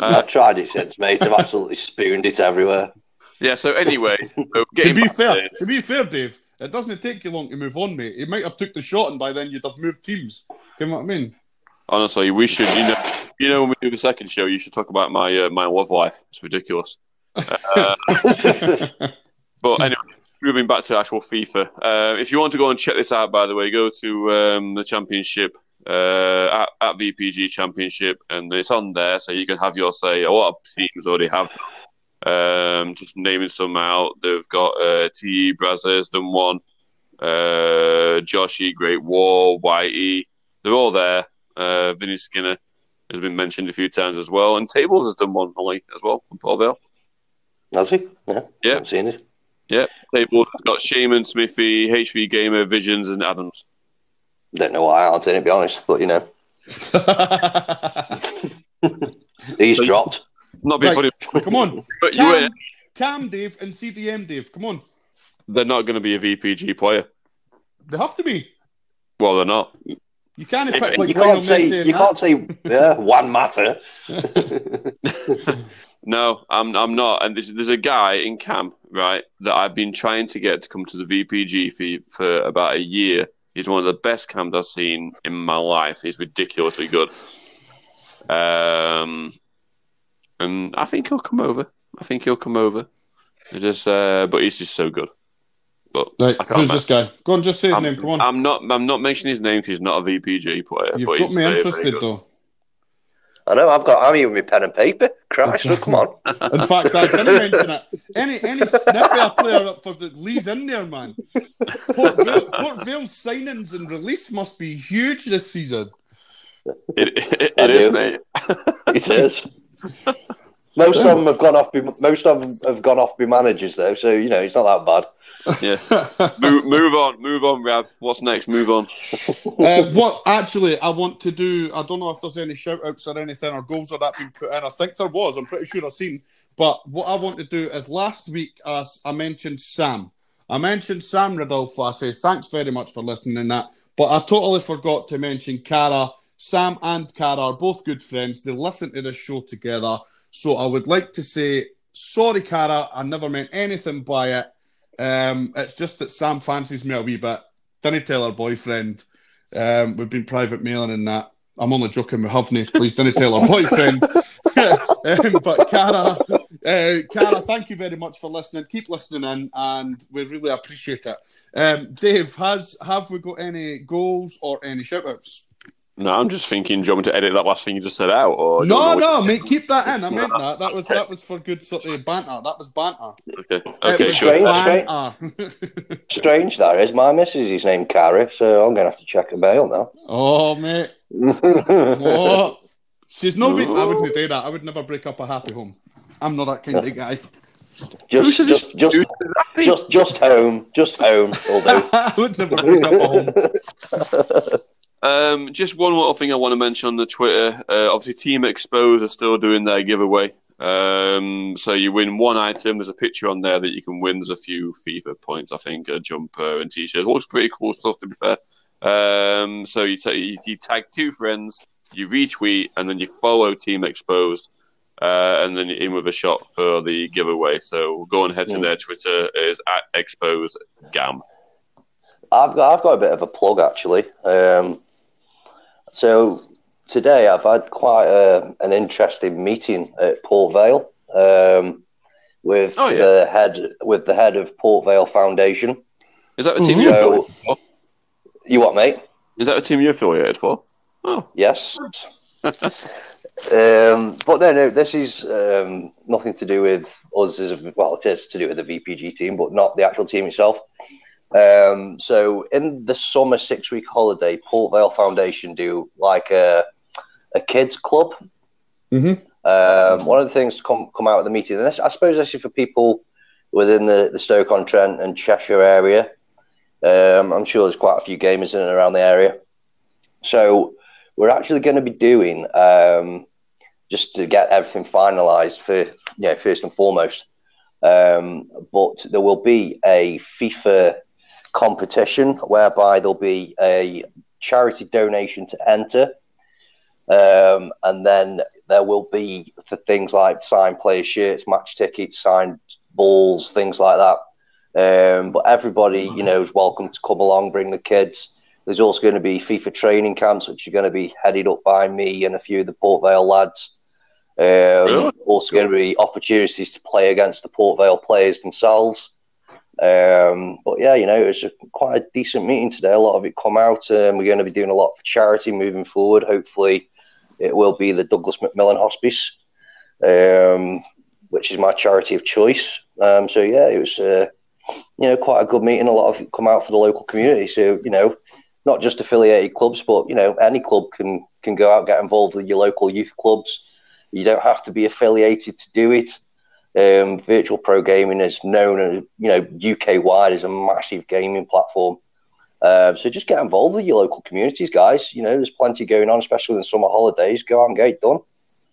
Uh, I've tried it since, mate. I've absolutely spooned it everywhere. yeah. So anyway, so To be back to fair, to be fair, Dave, it doesn't take you long to move on, mate. It might have took the shot, and by then you'd have moved teams. You know what I mean? Honestly, we should. You know, you know, when we do the second show, you should talk about my uh, my love life. It's ridiculous. Uh, But anyway, moving back to actual FIFA. Uh, if you want to go and check this out, by the way, go to um, the championship uh, at, at VPG Championship, and it's on there, so you can have your say. A lot of teams already have. Um, just naming some out, they've got uh, T. Brazos done one, uh, Joshy, Great Wall, Whitey. They're all there. Uh, Vinny Skinner has been mentioned a few times as well, and Tables has done one, Ollie, as well from Port Vale. Has he? Yeah. Yeah. I've seen it. Yeah, Tables has got Shaman, Smithy, HV Gamer, Visions, and Adams. Don't know why I answered it, to be honest, but you know, he's But- dropped. Not being Right. funny, Come on, but you Cam, were, Cam, Dave, and CDM, Dave. Come on, they're not going to be a VPG player. they have to be. Well, they're not. You can't You pick like you can't say you that. can't say yeah one matter. No, I'm I'm not. And there's, there's a guy in Cam, right, that I've been trying to get to come to the VPG for, for about a year. He's one of the best cams I've seen in my life. He's ridiculously good. Um, and I think he'll come over. I think he'll come over. It just, uh, but he's just so good. But Right, I can't who's ma- this guy? Go on, just say his I'm, name. Come on. I'm not. I'm not mentioning his name because he's not a VPG player. You've but got me very, very interested good. though. I know I've got I'm here with my pen and paper. Christ, so come on. In fact, I didn't mention it. Any any sniffier player up for the Lee's in there, man. Port Vale, Port Vale's signings and release must be huge this season. It, it, it is, mate. It is. Most of them have gone off. be- Most of them have gone off be managers though, so you know it's not that bad. Yeah. move, move on. Move on, Rab. What's next? Move on. Uh, what actually I want to do, I don't know if there's any shout outs or anything or goals or that being put in. I think there was, I'm pretty sure I've seen. But what I want to do is last week, as I mentioned Sam. I mentioned Sam Rodolfo. I says, thanks very much for listening in that. But I totally forgot to mention Cara. Sam and Cara are both good friends. They listen to this show together. So I would like to say, sorry, Cara, I never meant anything by it. Um, it's just that Sam fancies me a wee bit. Didn't tell her boyfriend. Um, we've been private mailing and that. I'm only joking with Hovney. Please don't tell her boyfriend. um, but Cara, uh, Cara, thank you very much for listening. Keep listening in, and we really appreciate it. Um, Dave, has have we got any goals or any shout outs? No, I'm just thinking. Do you want me to edit that last thing you just said out? Or do No, want no, mate, keep that in. I meant that. That was that was for good sort of banter. That was banter. to- Okay. It Okay. was Sure. Strange. banter. Strange that is. My missus is named Carrie, so I'm gonna have to check her mail now. oh, mate. What? She's no beating. I wouldn't do that. I would never break up a happy home. I'm not that kind of guy. just, just, just, just, just home, just home. Will. I would never break up a home. Um, just one little thing I want to mention on the Twitter. Uh, obviously, Team Expose are still doing their giveaway. Um, so you win one item. There's a picture on there that you can win. There's a few FIFA points, I think, a jumper and t-shirts. Looks pretty cool stuff, to be fair. Um, so you, t- you, you tag two friends, you retweet, and then you follow Team Exposed, uh, and then you're in with a shot for the giveaway. So go and head to Mm. their Twitter is at Exposed Gam. I've got I've got a bit of a plug actually. Um, so today I've had quite a, an interesting meeting at Port Vale um, with Oh, yeah. the head with the head of Port Vale Foundation. Is that a team Mhm. you're affiliated for? You what, mate? Is that a team you're affiliated for? Oh, Yes. um, but no, no, this is um, nothing to do with us as a, well, it is to do with the VPG team, but not the actual team itself. Um, so in the summer six week holiday, Port Vale Foundation do like a, a kids club. Mhm. Um, one of the things to come, come out of the meeting, and this, I suppose this is for people within the, the Stoke-on-Trent and Cheshire area. Um, I'm sure there's quite a few gamers in and around the area. So we're actually going to be doing um, just to get everything finalised for yeah first and foremost. Um, but there will be a FIFA competition whereby there'll be a charity donation to enter, um, and then there will be for things like signed player shirts, match tickets, signed balls, things like that. Um, but everybody, you know, is welcome to come along, bring the kids. There's also going to be FIFA training camps, which are going to be headed up by me and a few of the Port Vale lads. Um, Really? Also, going to be opportunities to play against the Port Vale players themselves. Um, but yeah, you know, it was a, quite a decent meeting today. A lot of it come out. Um, we're going to be doing a lot for charity moving forward. Hopefully, it will be the Douglas Macmillan Hospice, um, which is my charity of choice. Um, so yeah, it was uh, you know quite a good meeting. A lot of it come out for the local community. So you know, not just affiliated clubs, but you know, any club can can go out get involved with your local youth clubs. You don't have to be affiliated to do it. Um, virtual pro gaming is known as you know UK wide as a massive gaming platform. Um, so just get involved with your local communities, guys. You know, there's plenty going on, especially in the summer holidays. Go out and get it done.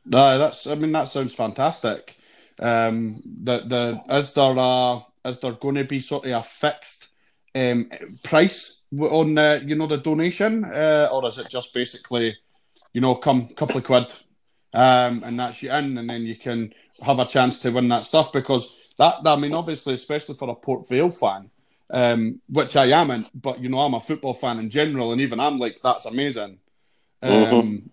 No, that's. I mean, that sounds fantastic. Um, the the is there a is there going to be sort of a fixed um price on uh, you know the donation, uh, or is it just basically, you know, come couple of quid, um, and that's you in, and then you can have a chance to win that stuff because that I mean, obviously, especially for a Port Vale fan. Um, which I am, in, but you know, I'm a football fan in general, and even I'm like, that's amazing. Um, Mhm.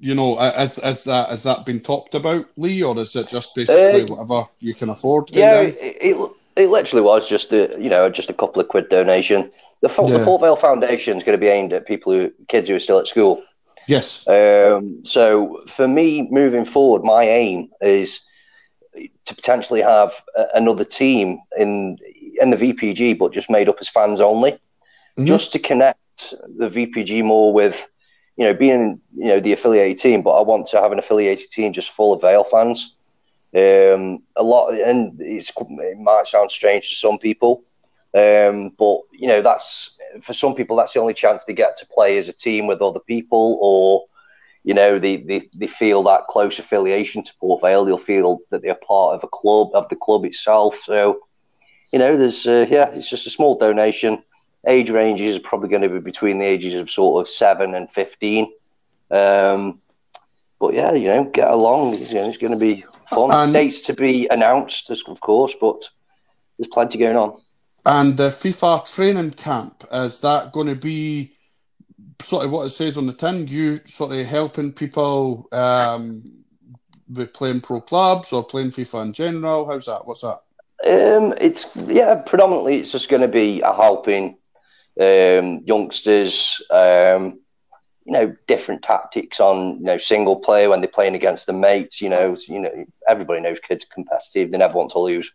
you know, has, has that has that been talked about, Lee, or is it just basically Uh, whatever you can afford? Yeah, it, it, it literally was just a you know just a couple of quid donation. The, Yeah. the Port Vale Foundation is going to be aimed at people who kids who are still at school. Yes. Um, so for me, moving forward, my aim is to potentially have a, another team in in the VPG, but just made up as fans only, Mhm. just to connect the VPG more with, you know, being you know the affiliated team. But I want to have an affiliated team just full of Vale fans. Um, a lot, and it's, it might sound strange to some people, um, but you know that's for some people that's the only chance they get to play as a team with other people, or you know they, they, they feel that close affiliation to Port Vale. They'll feel that they're part of a club of the club itself. So you know, there's uh, yeah, it's just a small donation. Age ranges are probably going to be between the ages of sort of seven and fifteen. Um, but yeah, you know, get along. You know, it's going to be fun. And- Dates to be announced, of course, but there's plenty going on. And the FIFA training camp is that going to be sort of what it says on the tin? You sort of helping people um, with playing pro clubs or playing FIFA in general? How's that? What's that? Um, it's yeah, predominantly it's just going to be a helping um, youngsters. Um, you know, different tactics on you know single player when they're playing against the mates. You know, you know everybody knows kids are competitive; they never want to lose.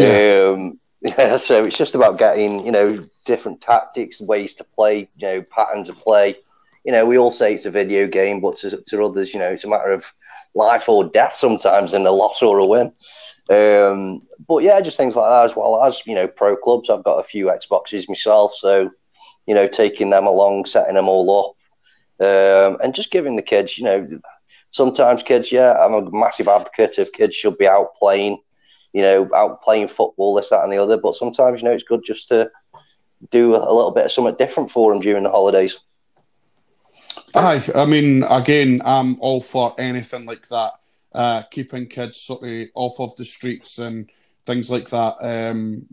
Um, yeah, so it's just about getting you know different tactics, ways to play, you know, patterns of play. You know, we all say it's a video game, but to, to others, you know, it's a matter of life or death sometimes, and a loss or a win. Um, but yeah, just things like that as well as you know pro clubs. I've got a few Xboxes myself, so you know taking them along, setting them all up, um, and just giving the kids, you know, sometimes kids. Yeah, I'm a massive advocate of kids should be out playing, you know, out playing football, this, that, and the other. But sometimes you know it's good just to do a little bit of something different for them during the holidays. Aye, I mean, again, I'm all for anything like that. Uh, keeping kids sort of off of the streets and things like that. Um,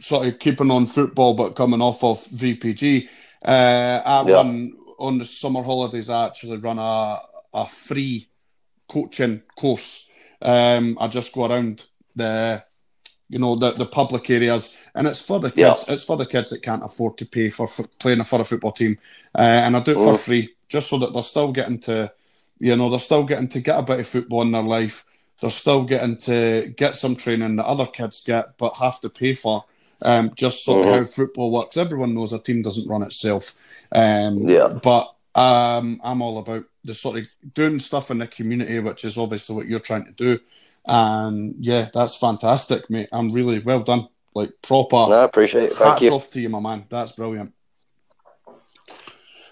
sort of keeping on football but coming off of VPG. Uh, I yeah. run on the summer holidays. I actually run a a free coaching course. Um, I just go around the you know the, the public areas. And it's for the kids yeah. it's for the kids that can't afford to pay for, for playing for a football team. Uh, and i do it for mm. free just so that they're still getting to you know they're still getting to get a bit of football in their life. They're still getting to get some training that other kids get but have to pay for um, just sort mm-hmm. of how football works. Everyone knows a team doesn't run itself. Um, yeah. but um, i'm all about the sort of doing stuff in the community which is obviously what you're trying to do and yeah, that's fantastic, mate. I'm really well done. Like proper. No, I appreciate it. Thank hats you. off to you, my man. That's brilliant.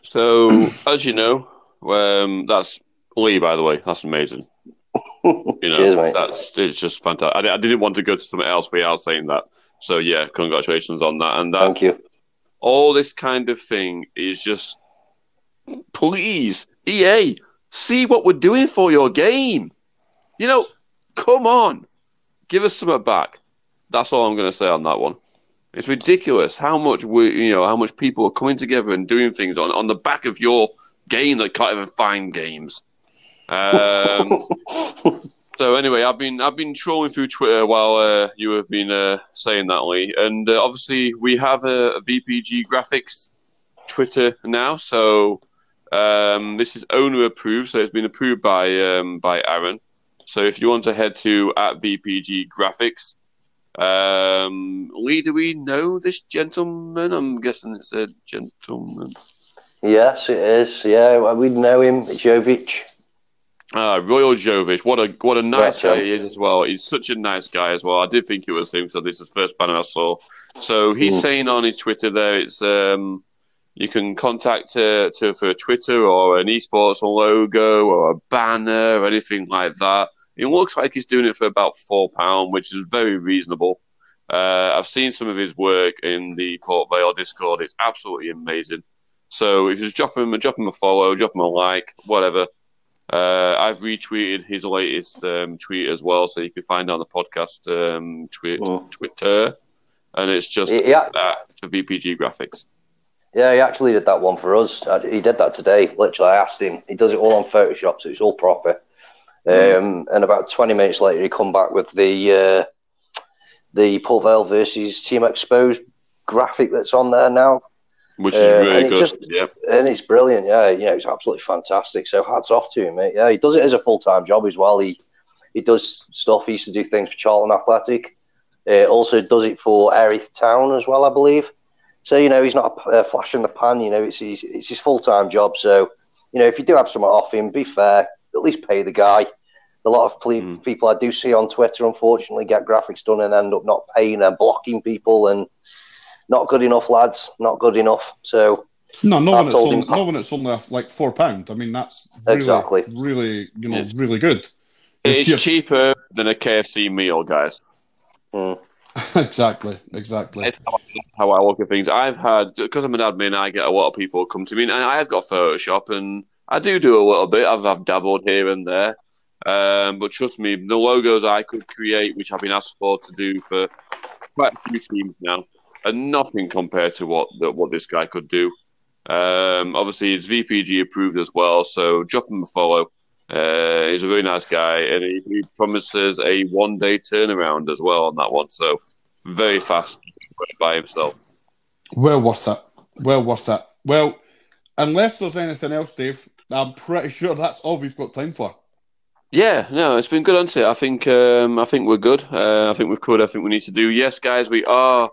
So, as you know, um, that's Lee. By the way, that's amazing. You know, Cheers, that's it's just fantastic. I, I, didn't want to go to something else without saying that. So yeah, congratulations on that. And that, thank you. All this kind of thing is just, please, EA, see what we're doing for your game. You know, Come on, give us some of back. That's all I'm going to say on that one. It's ridiculous how much we, you know, how much people are coming together and doing things on on the back of your game that can't even find games. Um, so anyway, I've been I've been trolling through Twitter while uh, you have been uh, saying that, Lee, and uh, obviously we have a, a, VPG graphics Twitter now. So um, this is owner approved, so it's been approved by um, by Aaron. So if you want to head to at VPG Graphics, um, Lee, do we know this gentleman? I'm guessing it's a gentleman. Yes, it is. Yeah, we know him, Jovic. Ah, Royal Jovic. What a what a nice guy he is as well. He's such a nice guy as well. I did think it was him, so this is the first banner I saw. So he's mm. saying on his Twitter there, it's um, you can contact her to, for Twitter or an esports logo or a banner or anything like that. It looks like he's doing it for about four pound, which is very reasonable. Uh, I've seen some of his work in the Port Vale Discord. It's absolutely amazing. So if you just drop him, drop him a follow, drop him a like, whatever. Uh, I've retweeted his latest um, tweet as well, so you can find it on the podcast um, tweet, mm. Twitter, and it's just yeah. that for VPG graphics. Yeah, he actually did that one for us. He did that today. Literally, I asked him. He does it all on Photoshop, so it's all proper. Mm. Um, and about 20 minutes later, he come back with the uh, the Port Vale versus Team Exposed graphic that's on there now. Which is uh, really good. Just, yeah. And it's brilliant. Yeah, yeah, it's absolutely fantastic. So hats off to him, mate. Yeah, he does it as a full time job as well. He he does stuff. He used to do things for Charlton Athletic. Uh, also does it for Erith Town as well, I believe. So you know he's not a, a flash in the pan. You know it's his, it's his full time job. So you know if you do have someone off him, be fair at least pay the guy. A lot of mm. people I do see on Twitter, unfortunately, get graphics done and end up not paying and blocking people, and not good enough, lads. Not good enough. So no, no one, it's only, no one it's only like four pound. I mean, that's really, exactly really, you know, really good. It's cheaper than a KFC meal, guys. Mm. exactly, exactly. It's how I look at things. I've had because I'm an admin, I get a lot of people come to me, and I have got Photoshop, and I do do a little bit. I've, I've dabbled here and there. Um, but trust me, the logos I could create, which I've been asked for to do for quite a few teams now, are nothing compared to what the, what this guy could do. Um, obviously, it's VPG approved as well, so drop him a follow. Uh, he's a very nice guy, and he, he promises a one day turnaround as well on that one. So very fast by himself. Well worth it. Well worth it. Well, unless there's anything else, Dave, I'm pretty sure that's all we've got time for. Yeah, no, it's been good, hasn't it? I think um, I think we're good. Uh, I think we've covered everything we need to do. Yes, guys, we are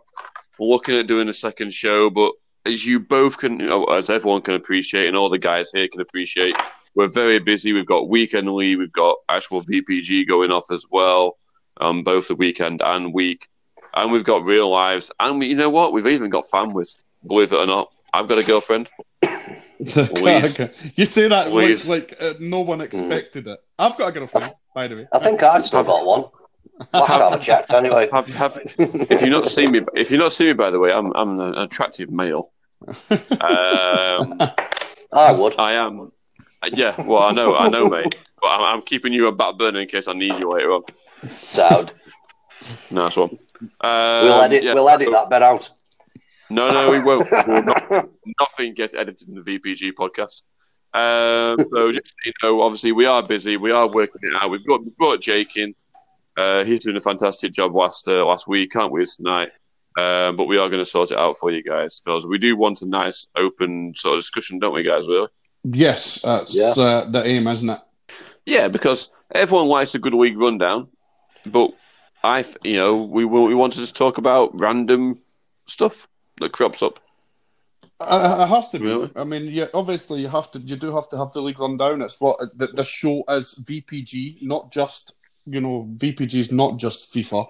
looking at doing a second show, but as you both can, as everyone can appreciate, and all the guys here can appreciate, we're very busy. We've got weekend leave, we've got actual VPG going off as well, um, both the weekend and week, and we've got real lives, and we, you know what? We've even got families. Believe it or not, I've got a girlfriend. you say that like, like uh, no one expected mm. it. I've got a girlfriend, by the way. I think I've still got one. Lash out the checks anyway. Have, have, if you not seen me, if you not seen me, by the way, I'm I'm an attractive male. Um, I would. I am. Yeah, well, I know, I know, mate. But I'm, I'm keeping you a back burner in case I need you later on. Sound. Nice one. Um, We'll edit. yeah, We'll edit that bit out. No, no, we won't. We'll not, nothing gets edited in the VPG podcast. Um, so just you know, obviously we are busy. We are working it out. We've got we've brought Jake in. Uh, he's doing a fantastic job last uh, last week. Can't wait tonight. Um, but we are going to sort it out for you guys because we do want a nice open sort of discussion, don't we, guys? Really? Yes, that's Yeah. uh, the aim, isn't it? Yeah, because everyone likes a good league rundown, but I, you know, we we want to just talk about random stuff that crops up. Uh, it has to be. Really? I mean, yeah, obviously you have to. You do have to have the league run down. It's what the, the show is. VPG, not just you know, VPG is not just FIFA,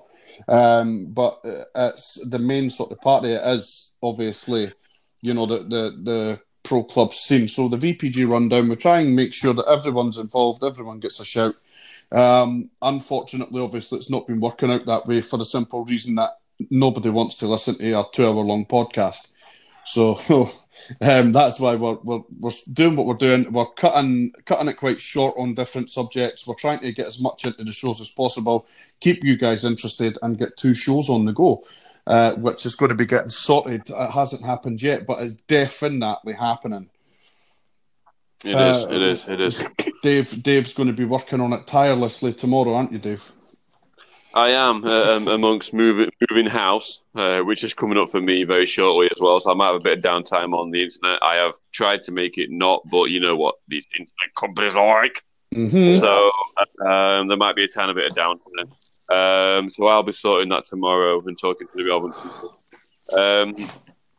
um, but uh, it's the main sort of party. It is obviously, you know, the the the pro club scene. So the VPG rundown, we try and make sure that everyone's involved, everyone gets a shout. Um, unfortunately, obviously, it's not been working out that way for the simple reason that nobody wants to listen to a two-hour-long podcast. So um, that's why we're, we're we're doing what we're doing. We're cutting cutting it quite short on different subjects. We're trying to get as much into the shows as possible, keep you guys interested, and get two shows on the go, uh, which is going to be getting sorted. It hasn't happened yet, but it's definitely happening. It is. Uh, It is. It is. Dave Dave's going to be working on it tirelessly tomorrow, aren't you, Dave? I am uh, um, amongst moving moving house, uh, which is coming up for me very shortly as well. So I might have a bit of downtime on the internet. I have tried to make it not, but you know what these internet companies are like. Mm-hmm. So um, there might be a tiny bit of downtime. Um, so I'll be sorting that tomorrow and talking to the relevant people. Um,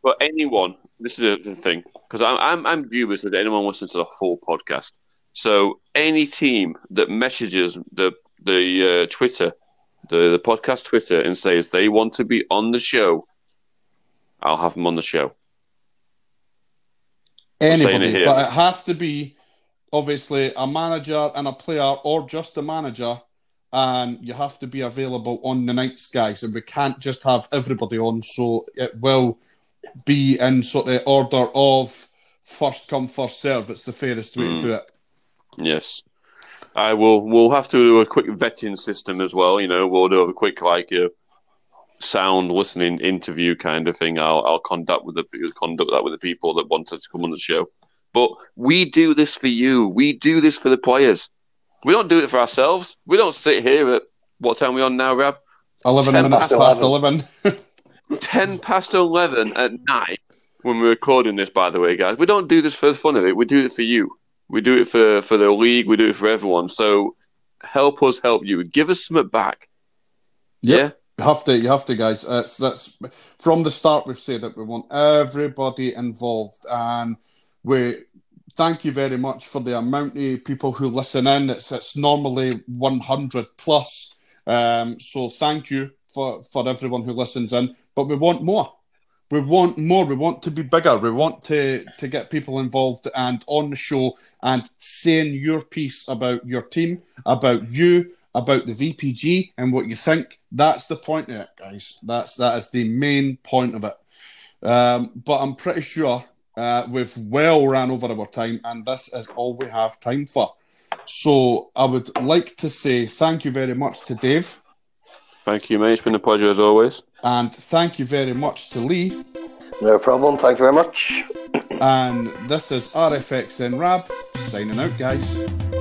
but anyone, this is the thing, because I'm, I'm I'm dubious that anyone listens to the full podcast. So any team that messages the the uh, Twitter, the the podcast Twitter, and says they want to be on the show, I'll have them on the show. saying it Anybody, but it has to be obviously a manager and a player, or just a manager, and you have to be available on the nights, guys. And we can't just have everybody on, so it will be in sort of order of first come, first serve. It's the fairest way Mm. to do it. Yes. I will. We'll have to do a quick vetting system as well. You know, we'll do a quick like uh, sound listening interview kind of thing. I'll I'll conduct with the conduct that with the people that wanted to come on the show. But we do this for you. We do this for the players. We don't do it for ourselves. We don't sit here at what time are we on now, Rab? Eleven 10 minutes past past eleven. Ten past eleven at night when we're recording this. By the way, guys, we don't do this for the fun of it. We do it for you. We do it for for the league. We do it for everyone. So help us help you. Give us something back. Yep. Yeah. You have to, you have to, guys. It's that's from the start. We've said that we want everybody involved, and we thank you very much for the amount of people who listen in. It's it's normally one hundred plus, um, so thank you for for everyone who listens in. But we want more. We want more. We want to be bigger. We want to to get people involved and on the show and saying your piece about your team, about you, about the VPG and what you think. That's the point of it, guys. That's that is the main point of it. Um, but I'm pretty sure uh, we've well ran over our time, and this is all we have time for. So I would like to say thank you very much to Dave, Thank you, mate. It's been a pleasure as always. And thank you very much to Lee. No problem. Thank you very much. And this is RFX and Rab signing out, guys.